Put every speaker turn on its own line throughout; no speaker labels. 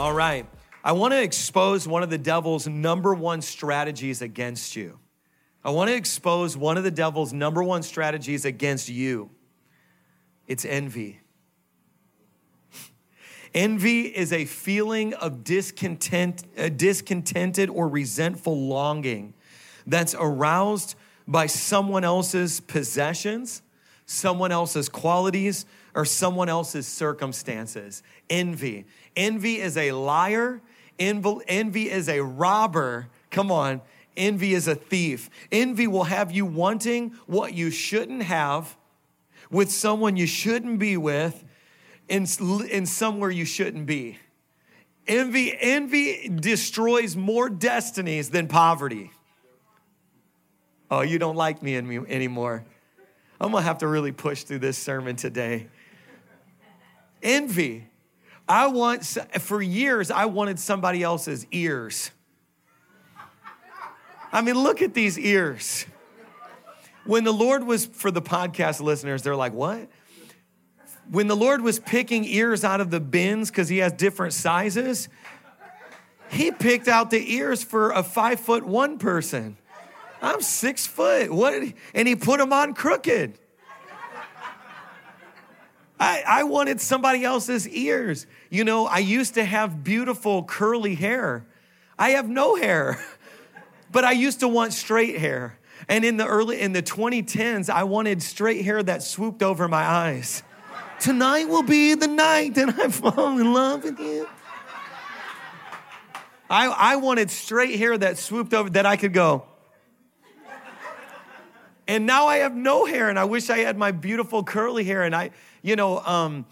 All right. I want to expose one of the devil's number one strategies against you. I want to expose one of the devil's number one strategies against you. It's envy. Envy is a feeling of discontent, uh, discontented or resentful longing that's aroused by someone else's possessions, someone else's qualities, or someone else's circumstances. Envy. Envy is a liar. Envy is a robber. Come on. Envy is a thief. Envy will have you wanting what you shouldn't have with someone you shouldn't be with in, in somewhere you shouldn't be. Envy, envy destroys more destinies than poverty. Oh, you don't like me anymore. I'm gonna have to really push through this sermon today. Envy. I want, for years, I wanted somebody else's ears. I mean, look at these ears. When the Lord was, for the podcast listeners, they're like, what? When the Lord was picking ears out of the bins because he has different sizes, he picked out the ears for a five foot one person. I'm six foot. What? And he put them on crooked. I, I wanted somebody else's ears. You know, I used to have beautiful curly hair. I have no hair, but I used to want straight hair. And in the early, in the 2010s, I wanted straight hair that swooped over my eyes. Tonight will be the night that I fall in love with you. I, I wanted straight hair that swooped over, that I could go. And now I have no hair, and I wish I had my beautiful curly hair. And I, you know, um,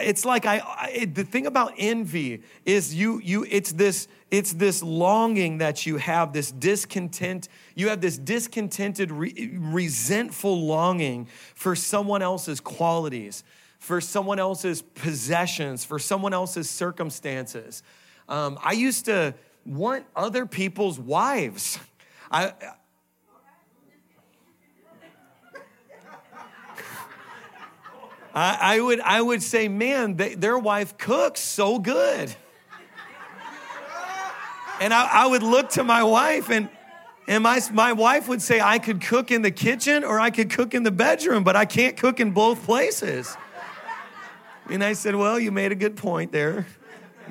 it's like I, I, the thing about envy is you you it's this it's this longing that you have this discontent you have this discontented re, resentful longing for someone else's qualities for someone else's possessions for someone else's circumstances. Um, i used to want other people's wives. I, I, I, would, I would say, man, they, their wife cooks so good. And I, I would look to my wife, and, and my, my wife would say, I could cook in the kitchen or I could cook in the bedroom, but I can't cook in both places. And I said, Well, you made a good point there.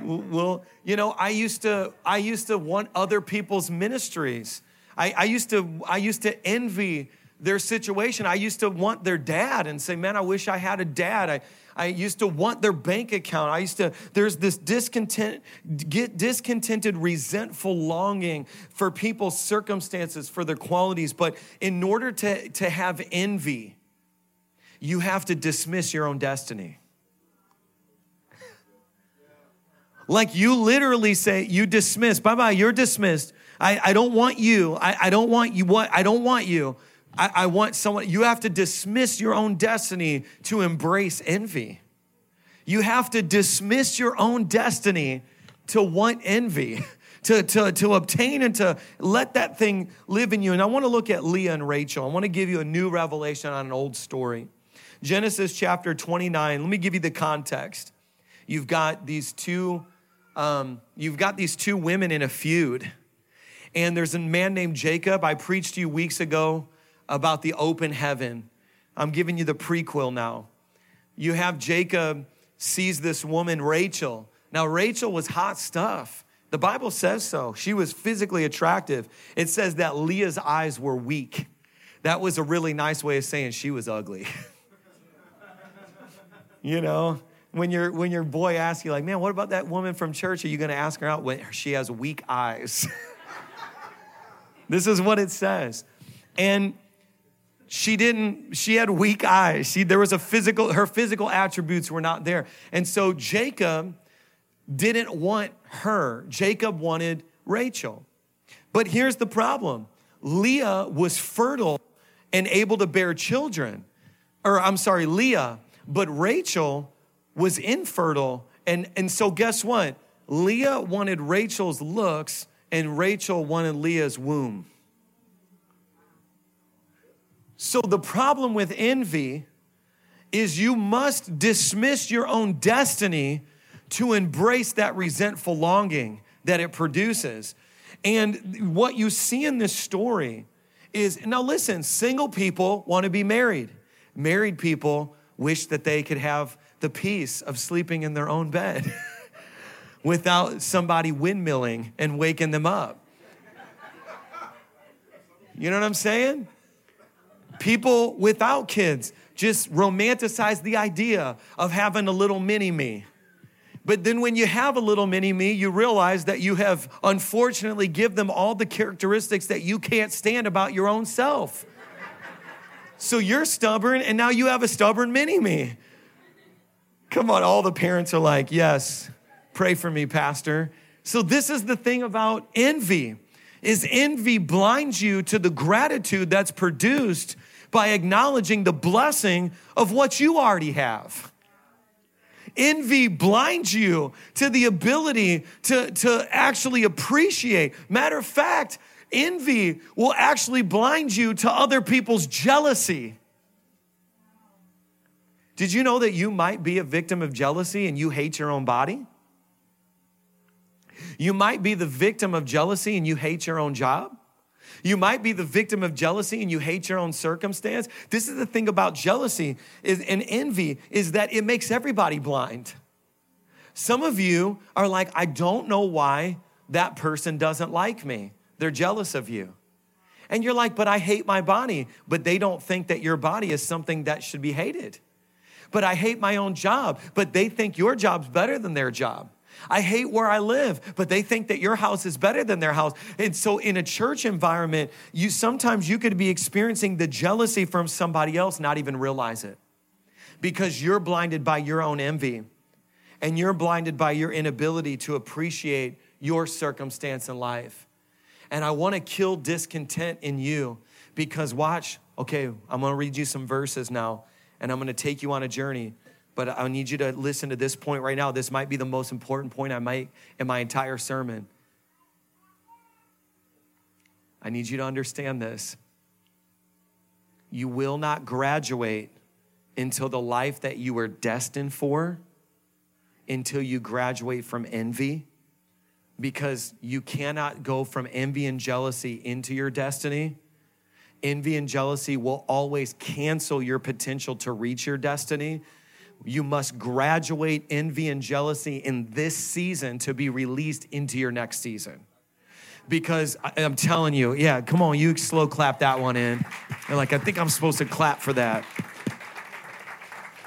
Well, you know, I used to, I used to want other people's ministries. I, I, used to, I used to envy their situation. I used to want their dad and say, man, I wish I had a dad. I, I used to want their bank account. I used to, there's this discontent, get discontented, resentful longing for people's circumstances, for their qualities. But in order to, to have envy, you have to dismiss your own destiny. Like you literally say, you dismiss, bye bye, you're dismissed. I, I don't want you. I, I don't want you. What? I don't want you. I, I want someone, you have to dismiss your own destiny to embrace envy. You have to dismiss your own destiny to want envy, to, to, to obtain and to let that thing live in you. And I want to look at Leah and Rachel. I want to give you a new revelation on an old story. Genesis chapter 29. Let me give you the context. You've got these two, um, you've got these two women in a feud. And there's a man named Jacob. I preached to you weeks ago about the open heaven. I'm giving you the prequel now. You have Jacob sees this woman, Rachel. Now, Rachel was hot stuff. The Bible says so. She was physically attractive. It says that Leah's eyes were weak. That was a really nice way of saying she was ugly. you know, when your when your boy asks you like, "Man, what about that woman from church?" Are you going to ask her out when she has weak eyes? this is what it says. And she didn't she had weak eyes. She there was a physical her physical attributes were not there. And so jacob didn't want her. Jacob wanted rachel. But here's the problem. Leah was fertile and able to bear children. Or i'm sorry leah. But rachel was infertile. And and so guess what? Leah wanted rachel's looks and rachel wanted leah's womb so, the problem with envy is you must dismiss your own destiny to embrace that resentful longing that it produces. And what you see in this story is now listen, single people want to be married. Married people wish that they could have the peace of sleeping in their own bed without somebody windmilling and waking them up. You know what I'm saying? People without kids just romanticize the idea of having a little mini me. But then when you have a little mini me, you realize that you have unfortunately give them all the characteristics that you can't stand about your own self. So you're stubborn and now you have a stubborn mini me. Come on, all the parents are like, "Yes, pray for me, pastor." So this is the thing about envy. Is envy blinds you to the gratitude that's produced by acknowledging the blessing of what you already have. Envy blinds you to the ability to, to actually appreciate. Matter of fact, envy will actually blind you to other people's jealousy. Did you know that you might be a victim of jealousy and you hate your own body? You might be the victim of jealousy and you hate your own job. You might be the victim of jealousy and you hate your own circumstance. This is the thing about jealousy is, and envy is that it makes everybody blind. Some of you are like, I don't know why that person doesn't like me. They're jealous of you. And you're like, but I hate my body. But they don't think that your body is something that should be hated. But I hate my own job. But they think your job's better than their job. I hate where I live, but they think that your house is better than their house. And so in a church environment, you sometimes you could be experiencing the jealousy from somebody else, not even realize it. Because you're blinded by your own envy and you're blinded by your inability to appreciate your circumstance in life. And I want to kill discontent in you because watch, okay, I'm going to read you some verses now and I'm going to take you on a journey but I need you to listen to this point right now. This might be the most important point I make in my entire sermon. I need you to understand this. You will not graduate until the life that you were destined for, until you graduate from envy, because you cannot go from envy and jealousy into your destiny. Envy and jealousy will always cancel your potential to reach your destiny you must graduate envy and jealousy in this season to be released into your next season. Because I'm telling you, yeah, come on, you slow clap that one in. Like, I think I'm supposed to clap for that.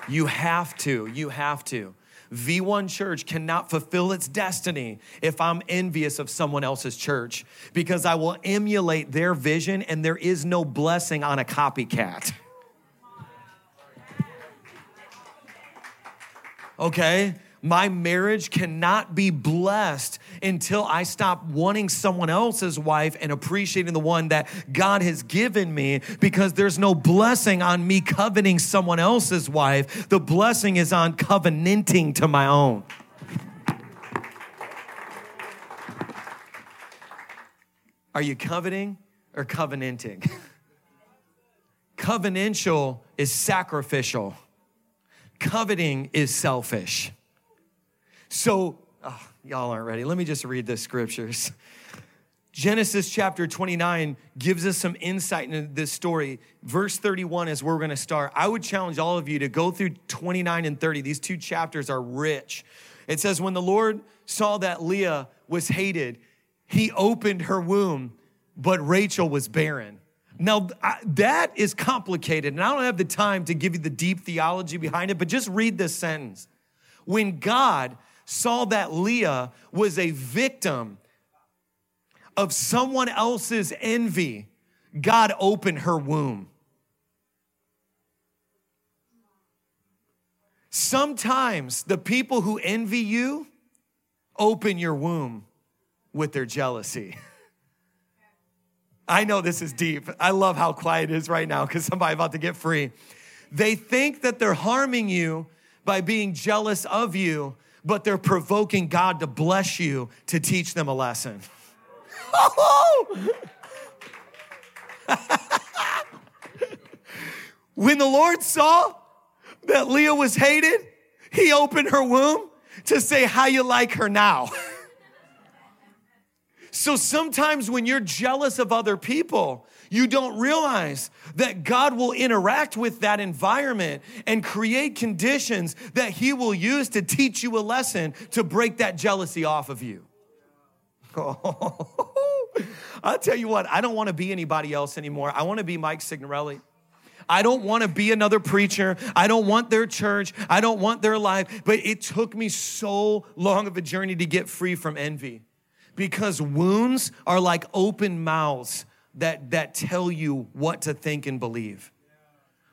You have to, you have to. V1 Church cannot fulfill its destiny if I'm envious of someone else's church because I will emulate their vision and there is no blessing on a copycat. Okay? My marriage cannot be blessed until I stop wanting someone else's wife and appreciating the one that God has given me because there's no blessing on me coveting someone else's wife. The blessing is on covenanting to my own. Are you coveting or covenanting? Covenantal is sacrificial coveting is selfish. So, oh, y'all aren't ready. Let me just read the scriptures. Genesis chapter 29 gives us some insight into this story. Verse 31 is where we're going to start. I would challenge all of you to go through 29 and 30. These two chapters are rich. It says, When the Lord saw that Leah was hated, he opened her womb, but Rachel was barren. Now, that is complicated, and I don't have the time to give you the deep theology behind it, but just read this sentence. When God saw that Leah was a victim of someone else's envy, God opened her womb. Sometimes the people who envy you open your womb with their jealousy. I know this is deep. I love how quiet it is right now because somebody about to get free. They think that they're harming you by being jealous of you, but they're provoking God to bless you to teach them a lesson. when the Lord saw that Leah was hated, he opened her womb to say how you like her now. so sometimes when you're jealous of other people, you don't realize that God will interact with that environment and create conditions that He will use to teach you a lesson to break that jealousy off of you. I'll tell you what, I don't want to be anybody else anymore. I want to be Mike Signorelli. I don't want to be another preacher. I don't want their church. I don't want their life. But it took me so long of a journey to get free from envy because wounds are like open mouths that, that tell you what to think and believe.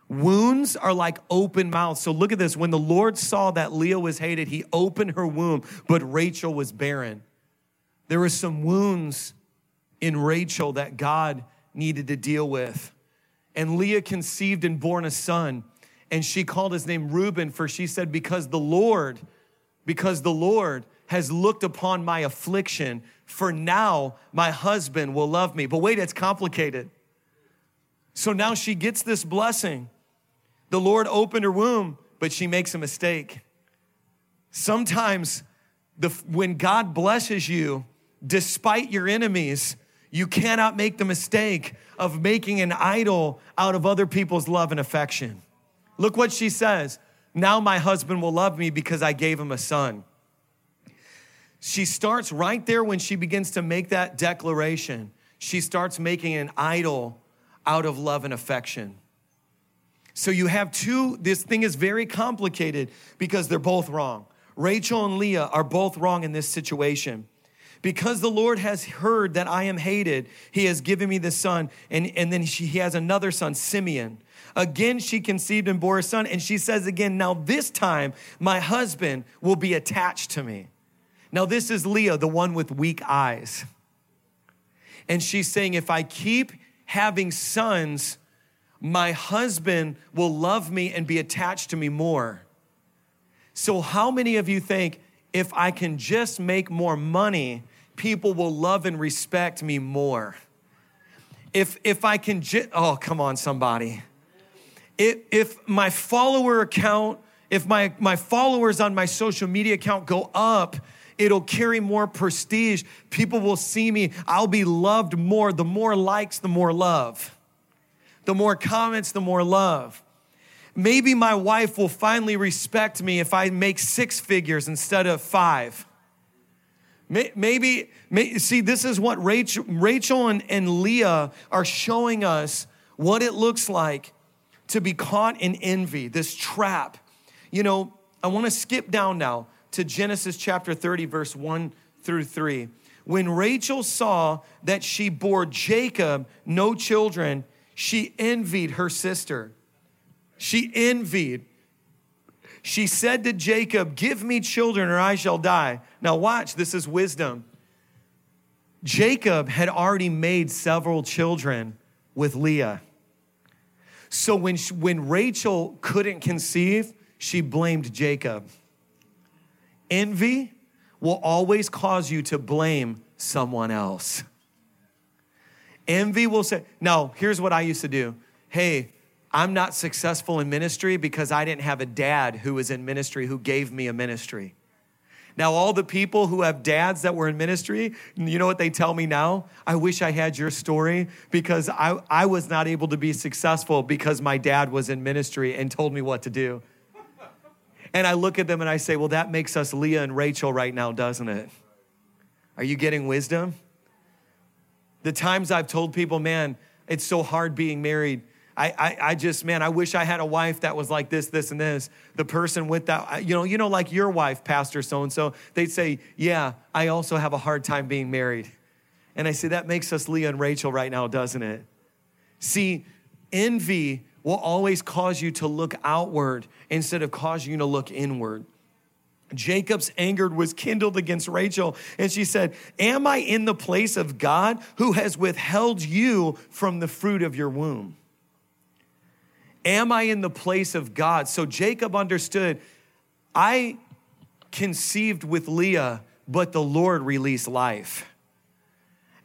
Wounds are like open mouths. So look at this. When the Lord saw that Leah was hated, he opened her womb, but Rachel was barren. There were some wounds in Rachel that God needed to deal with. And Leah conceived and born a son, and she called his name Reuben, for she said, Because the Lord, because the Lord has looked upon my affliction, for now my husband will love me. But wait, it's complicated. So now she gets this blessing. The Lord opened her womb, but she makes a mistake. Sometimes the, when God blesses you, despite your enemies, you cannot make the mistake of making an idol out of other people's love and affection. Look what she says. Now my husband will love me because I gave him a son. She starts right there when she begins to make that declaration. She starts making an idol out of love and affection. So you have two, this thing is very complicated because they're both wrong. Rachel and Leah are both wrong in this situation. Because the Lord has heard that I am hated, he has given me the son. And, and then she, he has another son, Simeon. Again, she conceived and bore a son. And she says again, Now this time my husband will be attached to me. Now, this is Leah, the one with weak eyes. And she's saying, If I keep having sons, my husband will love me and be attached to me more. So, how many of you think if I can just make more money, people will love and respect me more. If, if I can just, oh, come on, somebody. If, if my follower account, if my, my followers on my social media account go up, it'll carry more prestige. People will see me. I'll be loved more. The more likes, the more love. The more comments, the more love. Maybe my wife will finally respect me if I make six figures instead of five. Maybe, maybe see, this is what Rachel, Rachel and, and Leah are showing us what it looks like to be caught in envy, this trap. You know, I want to skip down now to Genesis chapter 30, verse 1 through 3. When Rachel saw that she bore Jacob no children, she envied her sister. She envied. She said to Jacob, Give me children or I shall die. Now, watch, this is wisdom. Jacob had already made several children with Leah. So when, she, when Rachel couldn't conceive, she blamed Jacob. Envy will always cause you to blame someone else. Envy will say, Now, here's what I used to do. Hey, I'm not successful in ministry because I didn't have a dad who was in ministry who gave me a ministry. Now, all the people who have dads that were in ministry, you know what they tell me now? I wish I had your story because I, I was not able to be successful because my dad was in ministry and told me what to do. And I look at them and I say, Well, that makes us Leah and Rachel right now, doesn't it? Are you getting wisdom? The times I've told people, man, it's so hard being married I, I, I just, man, I wish I had a wife that was like this, this, and this. The person with that, you know, you know, like your wife, Pastor so and so, they'd say, Yeah, I also have a hard time being married. And I say, That makes us Leah and Rachel right now, doesn't it? See, envy will always cause you to look outward instead of causing you to look inward. Jacob's anger was kindled against Rachel, and she said, Am I in the place of God who has withheld you from the fruit of your womb? Am I in the place of God? So Jacob understood I conceived with Leah, but the Lord released life.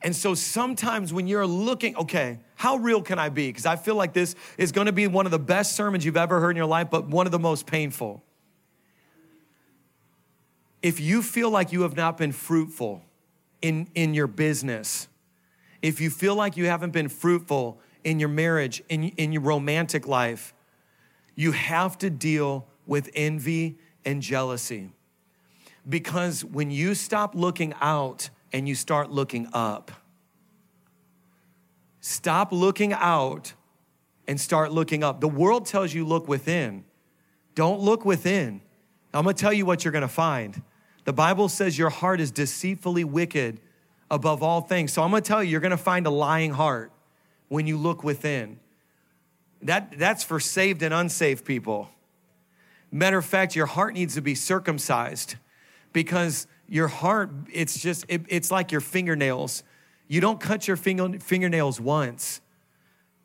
And so sometimes when you're looking, okay, how real can I be? Because I feel like this is going to be one of the best sermons you've ever heard in your life, but one of the most painful. if you feel like you have not been fruitful in, in your business, if you feel like you haven't been fruitful in your marriage, in, in your romantic life, you have to deal with envy and jealousy. Because when you stop looking out and you start looking up, stop looking out and start looking up. The world tells you look within. Don't look within. I'm gonna tell you what you're gonna find. The Bible says your heart is deceitfully wicked above all things. So I'm gonna tell you, you're gonna find a lying heart when you look within. That, that's for saved and unsaved people. Matter of fact, your heart needs to be circumcised because your heart, it's just, it, it's like your fingernails. You don't cut your finger, fingernails once.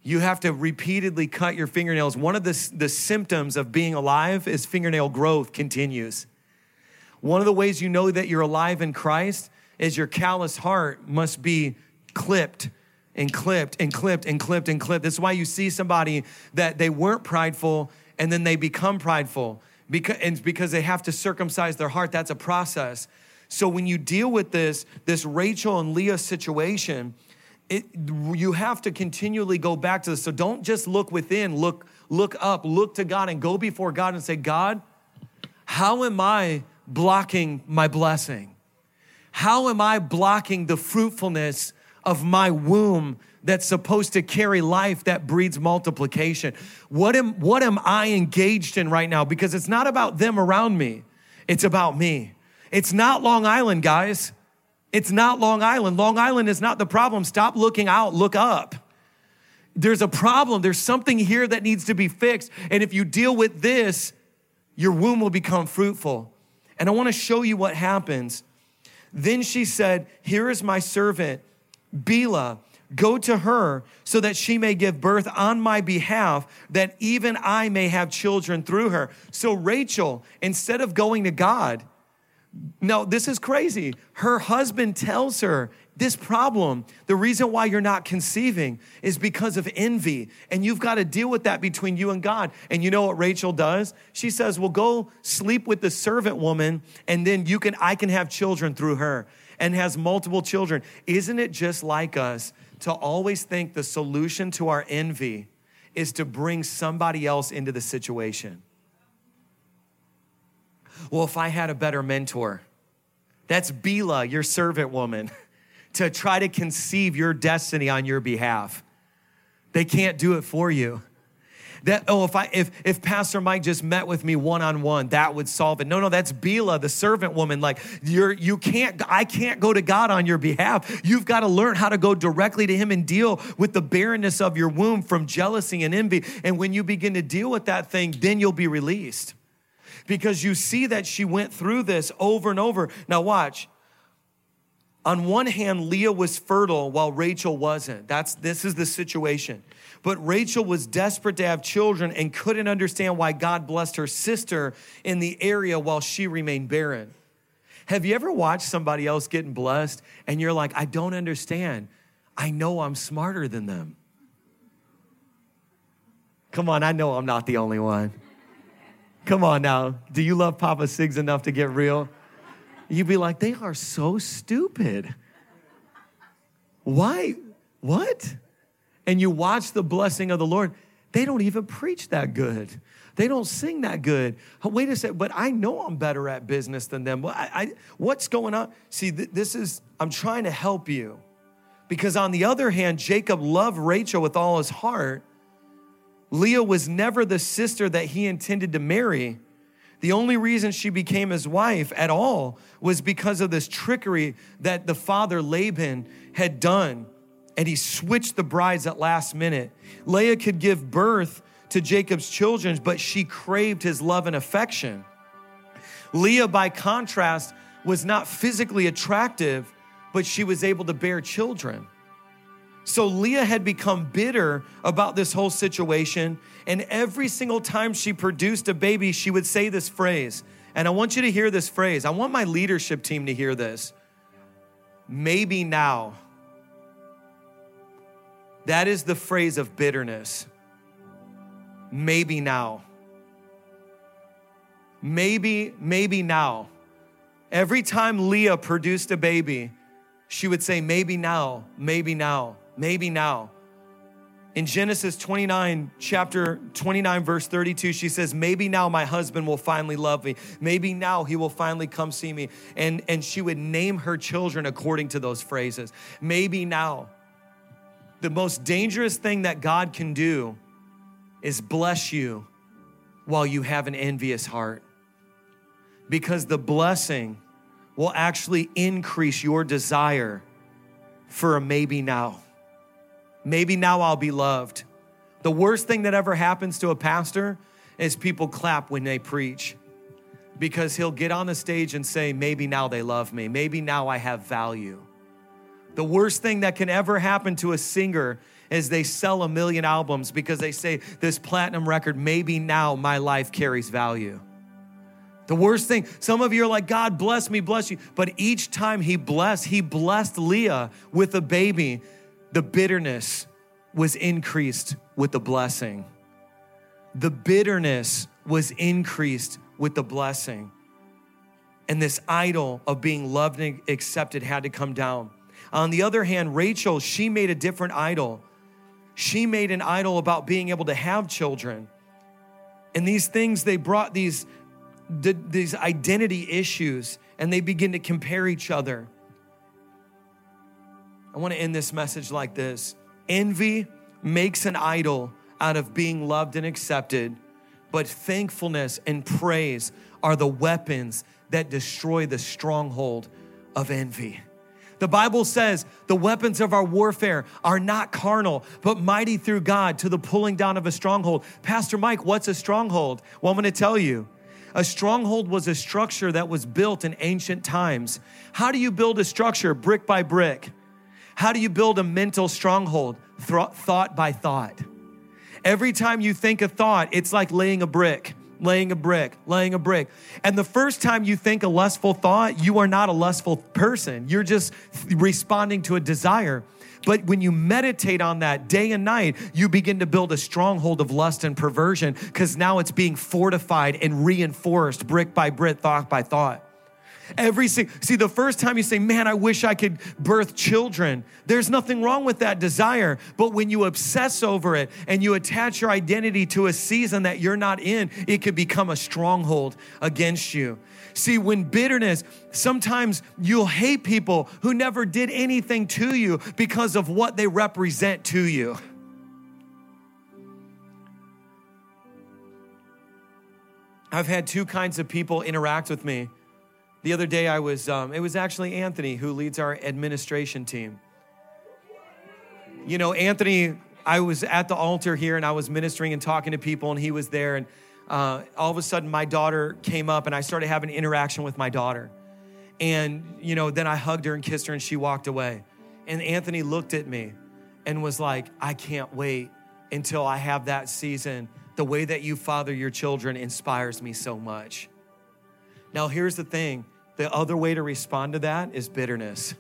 You have to repeatedly cut your fingernails. One of the, the symptoms of being alive is fingernail growth continues. One of the ways you know that you're alive in Christ is your callous heart must be clipped and clipped and clipped and clipped and clipped. That's why you see somebody that they weren't prideful and then they become prideful because, and because they have to circumcise their heart. That's a process. So when you deal with this, this Rachel and Leah situation, it, you have to continually go back to this. So don't just look within, look, look up, look to God and go before God and say, God, how am I blocking my blessing? How am I blocking the fruitfulness of my womb that's supposed to carry life that breeds multiplication? What am, what am I engaged in right now? Because it's not about them around me, it's about me. It's not Long Island, guys. It's not Long Island. Long Island is not the problem. Stop looking out, look up. There's a problem. There's something here that needs to be fixed. And if you deal with this, your womb will become fruitful. And I want to show you what happens. Then she said, Here is my servant, Bilhah. Go to her so that she may give birth on my behalf, that even I may have children through her. So Rachel, instead of going to God, no, this is crazy. Her husband tells her this problem, the reason why you're not conceiving is because of envy. And you've got to deal with that between you and God. And you know what Rachel does? She says, Well, go sleep with the servant woman, and then you can I can have children through her and has multiple children. Isn't it just like us to always think the solution to our envy is to bring somebody else into the situation? Well, if I had a better mentor, that's Bilhah, your servant woman, to try to conceive your destiny on your behalf. They can't do it for you. That, oh, if I if if Pastor Mike just met with me one-on-one, that would solve it. No, no, that's Bilhah, the servant woman. Like you're you can't, I can't go to God on your behalf. You've got to learn how to go directly to Him and deal with the barrenness of your womb from jealousy and envy. And when you begin to deal with that thing, then you'll be released because you see that she went through this over and over. Now, watch. On one hand, Leah was fertile while Rachel wasn't. That's this is the situation. But Rachel was desperate to have children and couldn't understand why God blessed her sister in the area while she remained barren. Have you ever watched somebody else getting blessed and you're like, I don't understand. I know I'm smarter than them. Come on, I know I'm not the only one. Come on now. Do you love Papa Sigs enough to get real? You'd be like, they are so stupid. Why? What? And you watch the blessing of the Lord. They don't even preach that good. They don't sing that good. Wait a second, but I know I'm better at business than them. I, I, what's going on? See, th- this is, I'm trying to help you. Because on the other hand, Jacob loved Rachel with all his heart, Leah was never the sister that he intended to marry. The only reason she became his wife at all was because of this trickery that the father Laban had done. And he switched the brides at last minute. Leah could give birth to Jacob's children, but she craved his love and affection. Leah, by contrast, was not physically attractive, but she was able to bear children. So Leah had become bitter about this whole situation. And every single time she produced a baby, she would say this phrase. And I want you to hear this phrase. I want my leadership team to hear this. Maybe now. That is the phrase of bitterness. Maybe now. Maybe, maybe now. Every time Leah produced a baby, she would say, Maybe now, maybe now, maybe now. In Genesis 29, chapter 29, verse 32, she says, Maybe now my husband will finally love me. Maybe now he will finally come see me. And, and she would name her children according to those phrases. Maybe now. The most dangerous thing that God can do is bless you while you have an envious heart. Because the blessing will actually increase your desire for a maybe now. Maybe now I'll be loved. The worst thing that ever happens to a pastor is people clap when they preach because he'll get on the stage and say, Maybe now they love me. Maybe now I have value. The worst thing that can ever happen to a singer is they sell a million albums because they say, This platinum record, maybe now my life carries value. The worst thing, some of you are like, God bless me, bless you. But each time he blessed, he blessed Leah with a baby the bitterness was increased with the blessing. The bitterness was increased with the blessing. And this idol of being loved and accepted had to come down. On the other hand, Rachel, she made a different idol. She made an idol about being able to have children. And these things, they brought these, these identity issues and they begin to compare each other. I want to end this message like this Envy makes an idol out of being loved and accepted, but thankfulness and praise are the weapons that destroy the stronghold of envy. The Bible says the weapons of our warfare are not carnal, but mighty through God to the pulling down of a stronghold. Pastor Mike, what's a stronghold? Well, I'm going to tell you. A stronghold was a structure that was built in ancient times. How do you build a structure? Brick by brick. How do you build a mental stronghold? Th- thought by thought. Every time you think a thought, it's like laying a brick, laying a brick, laying a brick. And the first time you think a lustful thought, you are not a lustful person. You're just responding to a desire. But when you meditate on that day and night, you begin to build a stronghold of lust and perversion because now it's being fortified and reinforced brick by brick, thought by thought. Every see, see, the first time you say, Man, I wish I could birth children, there's nothing wrong with that desire. But when you obsess over it and you attach your identity to a season that you're not in, it could become a stronghold against you. See, when bitterness, sometimes you'll hate people who never did anything to you because of what they represent to you. I've had two kinds of people interact with me the other day, I was, um, it was actually Anthony who leads our administration team. You know, Anthony, I was at the altar here and I was ministering and talking to people, and he was there. And uh, all of a sudden, my daughter came up and I started having interaction with my daughter. And, you know, then I hugged her and kissed her and she walked away. And Anthony looked at me and was like, I can't wait until I have that season. The way that you father your children inspires me so much. Now, here's the thing the other way to respond to that is bitterness.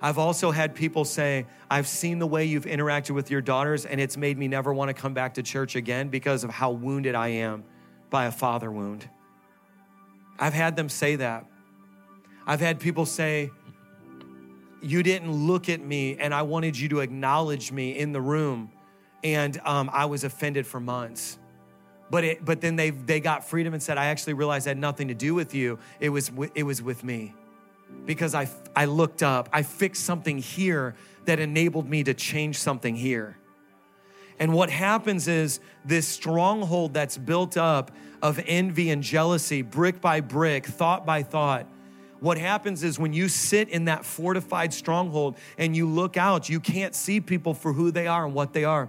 I've also had people say, I've seen the way you've interacted with your daughters, and it's made me never want to come back to church again because of how wounded I am by a father wound. I've had them say that. I've had people say, You didn't look at me, and I wanted you to acknowledge me in the room, and um, I was offended for months. But, it, but then they, they got freedom and said, I actually realized that had nothing to do with you. It was, it was with me. Because I, I looked up, I fixed something here that enabled me to change something here. And what happens is this stronghold that's built up of envy and jealousy, brick by brick, thought by thought. What happens is when you sit in that fortified stronghold and you look out, you can't see people for who they are and what they are.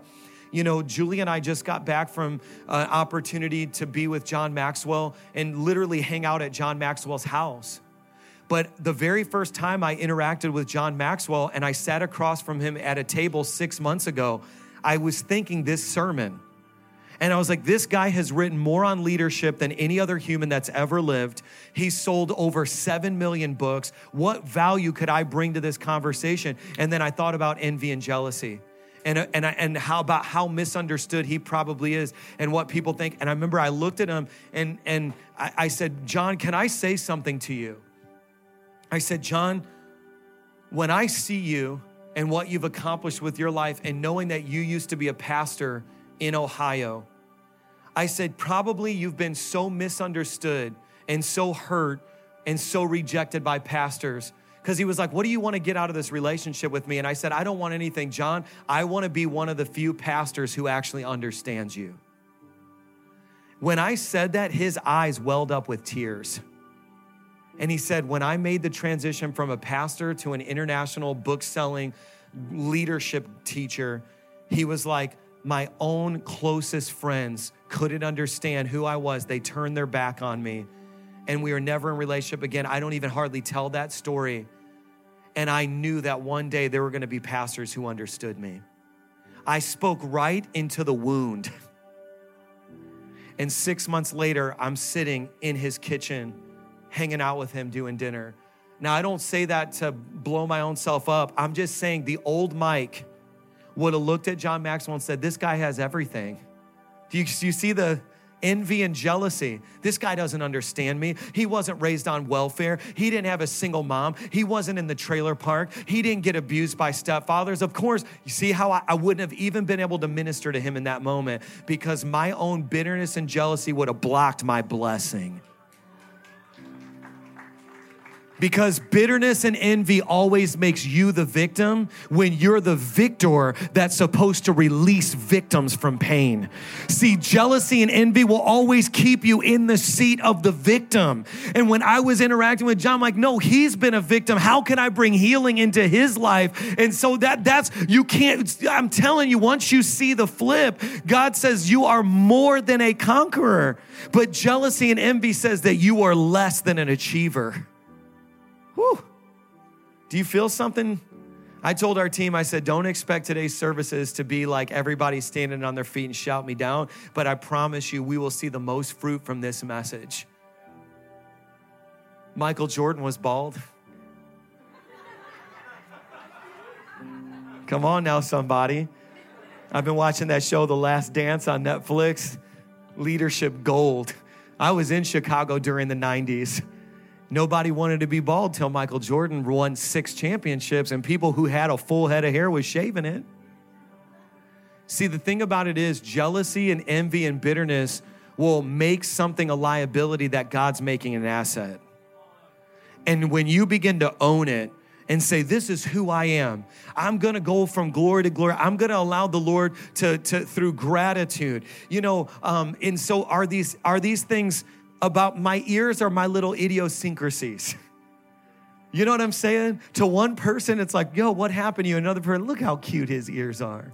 You know, Julie and I just got back from an opportunity to be with John Maxwell and literally hang out at John Maxwell's house. But the very first time I interacted with John Maxwell and I sat across from him at a table six months ago, I was thinking this sermon. And I was like, this guy has written more on leadership than any other human that's ever lived. He's sold over 7 million books. What value could I bring to this conversation? And then I thought about envy and jealousy and, uh, and, and how about how misunderstood he probably is and what people think. And I remember I looked at him and, and I, I said, John, can I say something to you? I said, John, when I see you and what you've accomplished with your life, and knowing that you used to be a pastor in Ohio, I said, probably you've been so misunderstood and so hurt and so rejected by pastors. Because he was like, What do you want to get out of this relationship with me? And I said, I don't want anything, John. I want to be one of the few pastors who actually understands you. When I said that, his eyes welled up with tears. And he said, When I made the transition from a pastor to an international book selling leadership teacher, he was like, My own closest friends couldn't understand who I was. They turned their back on me, and we were never in relationship again. I don't even hardly tell that story. And I knew that one day there were going to be pastors who understood me. I spoke right into the wound. And six months later, I'm sitting in his kitchen hanging out with him doing dinner. Now, I don't say that to blow my own self up. I'm just saying the old Mike would have looked at John Maxwell and said, This guy has everything. Do you, do you see the envy and jealousy? This guy doesn't understand me. He wasn't raised on welfare. He didn't have a single mom. He wasn't in the trailer park. He didn't get abused by stepfathers. Of course, you see how I, I wouldn't have even been able to minister to him in that moment because my own bitterness and jealousy would have blocked my blessing. Because bitterness and envy always makes you the victim when you're the victor that's supposed to release victims from pain. See, jealousy and envy will always keep you in the seat of the victim. And when I was interacting with John, I'm like, no, he's been a victim. How can I bring healing into his life? And so that that's you can't, I'm telling you, once you see the flip, God says you are more than a conqueror. But jealousy and envy says that you are less than an achiever. Whew. Do you feel something? I told our team, I said, don't expect today's services to be like everybody standing on their feet and shout me down, but I promise you, we will see the most fruit from this message. Michael Jordan was bald. Come on now, somebody. I've been watching that show, The Last Dance, on Netflix. Leadership gold. I was in Chicago during the 90s. Nobody wanted to be bald till Michael Jordan won six championships, and people who had a full head of hair was shaving it. See, the thing about it is, jealousy and envy and bitterness will make something a liability that God's making an asset. And when you begin to own it, and say, This is who I am. I'm gonna go from glory to glory. I'm gonna allow the Lord to, to through gratitude. You know, um, and so are these are these things about my ears are my little idiosyncrasies. You know what I'm saying? To one person, it's like, yo, what happened to you? Another person, look how cute his ears are.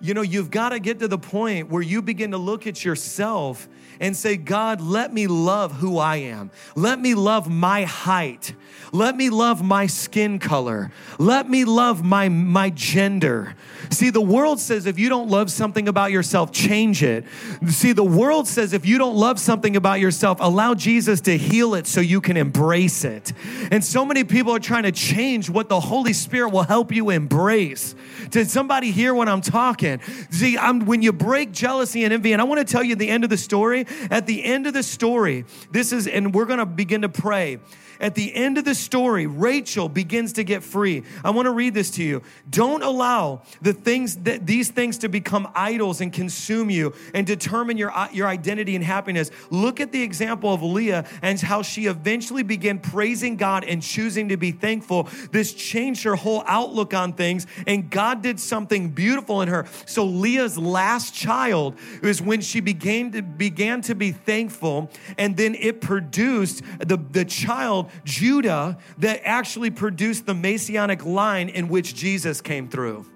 You know, you've got to get to the point where you begin to look at yourself and say, God, let me love who I am. Let me love my height. Let me love my skin color. Let me love my, my gender. See, the world says if you don't love something about yourself, change it. See, the world says if you don't love something about yourself, allow Jesus to heal it so you can embrace it. And so many people are trying to change what the Holy Spirit will help you embrace. Did somebody hear what I'm talking? See, I'm, when you break jealousy and envy, and I want to tell you the end of the story. At the end of the story, this is, and we're going to begin to pray. At the end of the story, Rachel begins to get free. I want to read this to you. Don't allow the things that these things to become idols and consume you and determine your, your identity and happiness. Look at the example of Leah and how she eventually began praising God and choosing to be thankful. This changed her whole outlook on things, and God did something beautiful in her. So Leah's last child was when she began to began to be thankful, and then it produced the, the child Judah that actually produced the messianic line in which Jesus came through.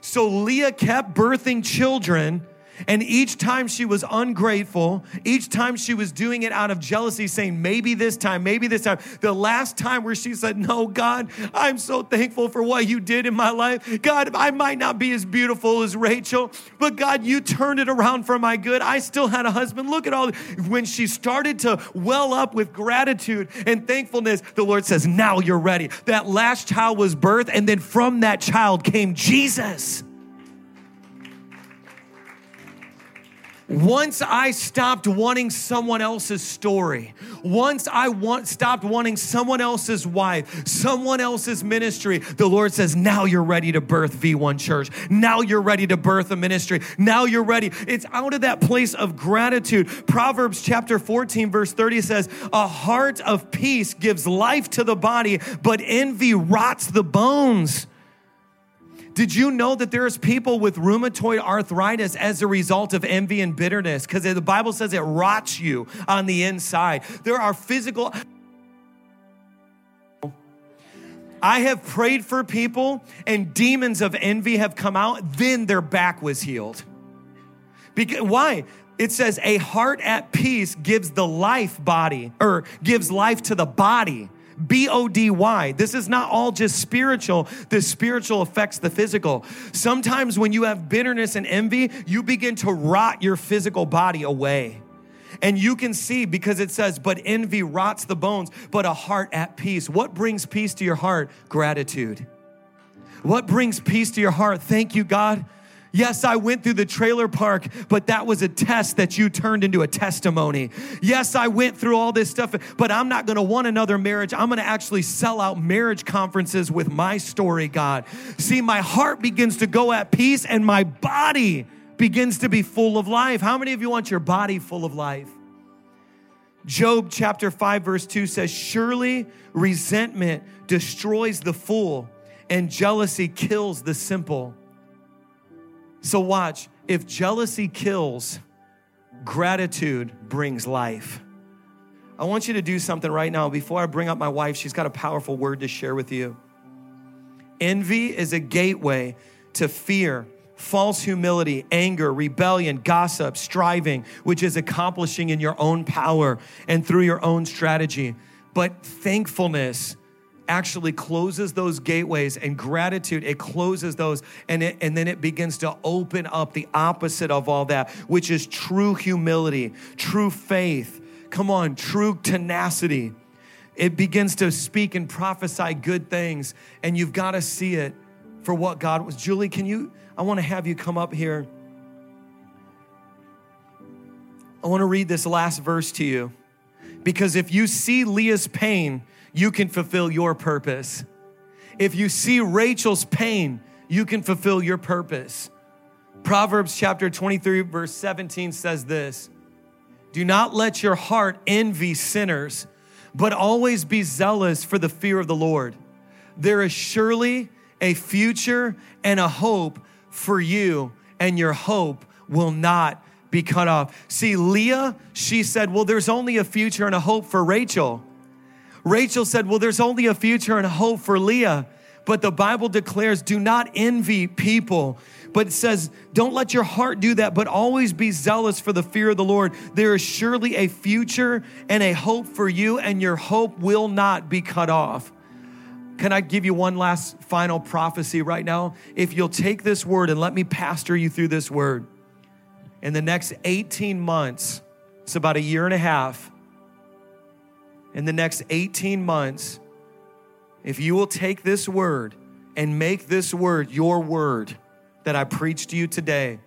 So Leah kept birthing children and each time she was ungrateful, each time she was doing it out of jealousy, saying, maybe this time, maybe this time. The last time where she said, No, God, I'm so thankful for what you did in my life. God, I might not be as beautiful as Rachel, but God, you turned it around for my good. I still had a husband. Look at all. When she started to well up with gratitude and thankfulness, the Lord says, Now you're ready. That last child was birthed, and then from that child came Jesus. Once I stopped wanting someone else's story, once I want, stopped wanting someone else's wife, someone else's ministry, the Lord says, now you're ready to birth V1 Church. Now you're ready to birth a ministry. Now you're ready. It's out of that place of gratitude. Proverbs chapter 14, verse 30 says, A heart of peace gives life to the body, but envy rots the bones. Did you know that there's people with rheumatoid arthritis as a result of envy and bitterness? Because the Bible says it rots you on the inside. There are physical. I have prayed for people and demons of envy have come out, then their back was healed. Because, why? It says a heart at peace gives the life body or gives life to the body. B O D Y. This is not all just spiritual. The spiritual affects the physical. Sometimes when you have bitterness and envy, you begin to rot your physical body away. And you can see because it says, but envy rots the bones, but a heart at peace. What brings peace to your heart? Gratitude. What brings peace to your heart? Thank you, God Yes, I went through the trailer park, but that was a test that you turned into a testimony. Yes, I went through all this stuff, but I'm not going to want another marriage. I'm going to actually sell out marriage conferences with my story, God. See, my heart begins to go at peace and my body begins to be full of life. How many of you want your body full of life? Job chapter 5, verse 2 says, Surely resentment destroys the fool, and jealousy kills the simple. So, watch if jealousy kills, gratitude brings life. I want you to do something right now before I bring up my wife. She's got a powerful word to share with you. Envy is a gateway to fear, false humility, anger, rebellion, gossip, striving, which is accomplishing in your own power and through your own strategy. But thankfulness actually closes those gateways and gratitude it closes those and it, and then it begins to open up the opposite of all that which is true humility true faith. Come on true tenacity. It begins to speak and prophesy good things and you've got to see it for what God was. Julie can you I want to have you come up here. I want to read this last verse to you. Because if you see Leah's pain you can fulfill your purpose. If you see Rachel's pain, you can fulfill your purpose. Proverbs chapter 23, verse 17 says this Do not let your heart envy sinners, but always be zealous for the fear of the Lord. There is surely a future and a hope for you, and your hope will not be cut off. See, Leah, she said, Well, there's only a future and a hope for Rachel. Rachel said, Well, there's only a future and hope for Leah. But the Bible declares, Do not envy people. But it says, Don't let your heart do that, but always be zealous for the fear of the Lord. There is surely a future and a hope for you, and your hope will not be cut off. Can I give you one last final prophecy right now? If you'll take this word and let me pastor you through this word, in the next 18 months, it's about a year and a half, in the next 18 months, if you will take this word and make this word your word that I preached to you today,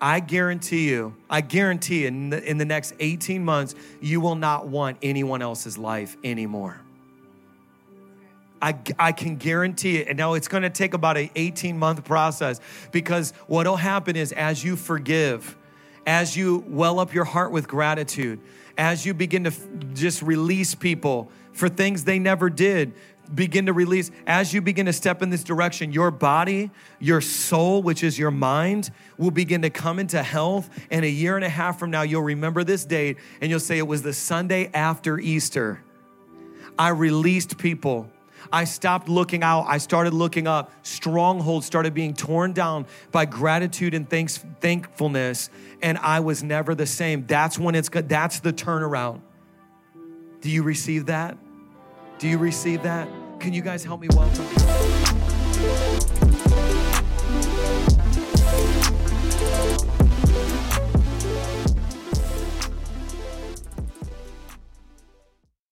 I guarantee you, I guarantee in the, in the next 18 months, you will not want anyone else's life anymore. I, I can guarantee it. And now it's going to take about an 18 month process because what will happen is as you forgive, as you well up your heart with gratitude, as you begin to f- just release people for things they never did, begin to release, as you begin to step in this direction, your body, your soul, which is your mind, will begin to come into health. And a year and a half from now, you'll remember this date and you'll say, It was the Sunday after Easter. I released people I stopped looking out. I started looking up. Strongholds started being torn down by gratitude and thanks, thankfulness. And I was never the same. That's when it's good. That's the turnaround. Do you receive that? Do you receive that? Can you guys help me welcome?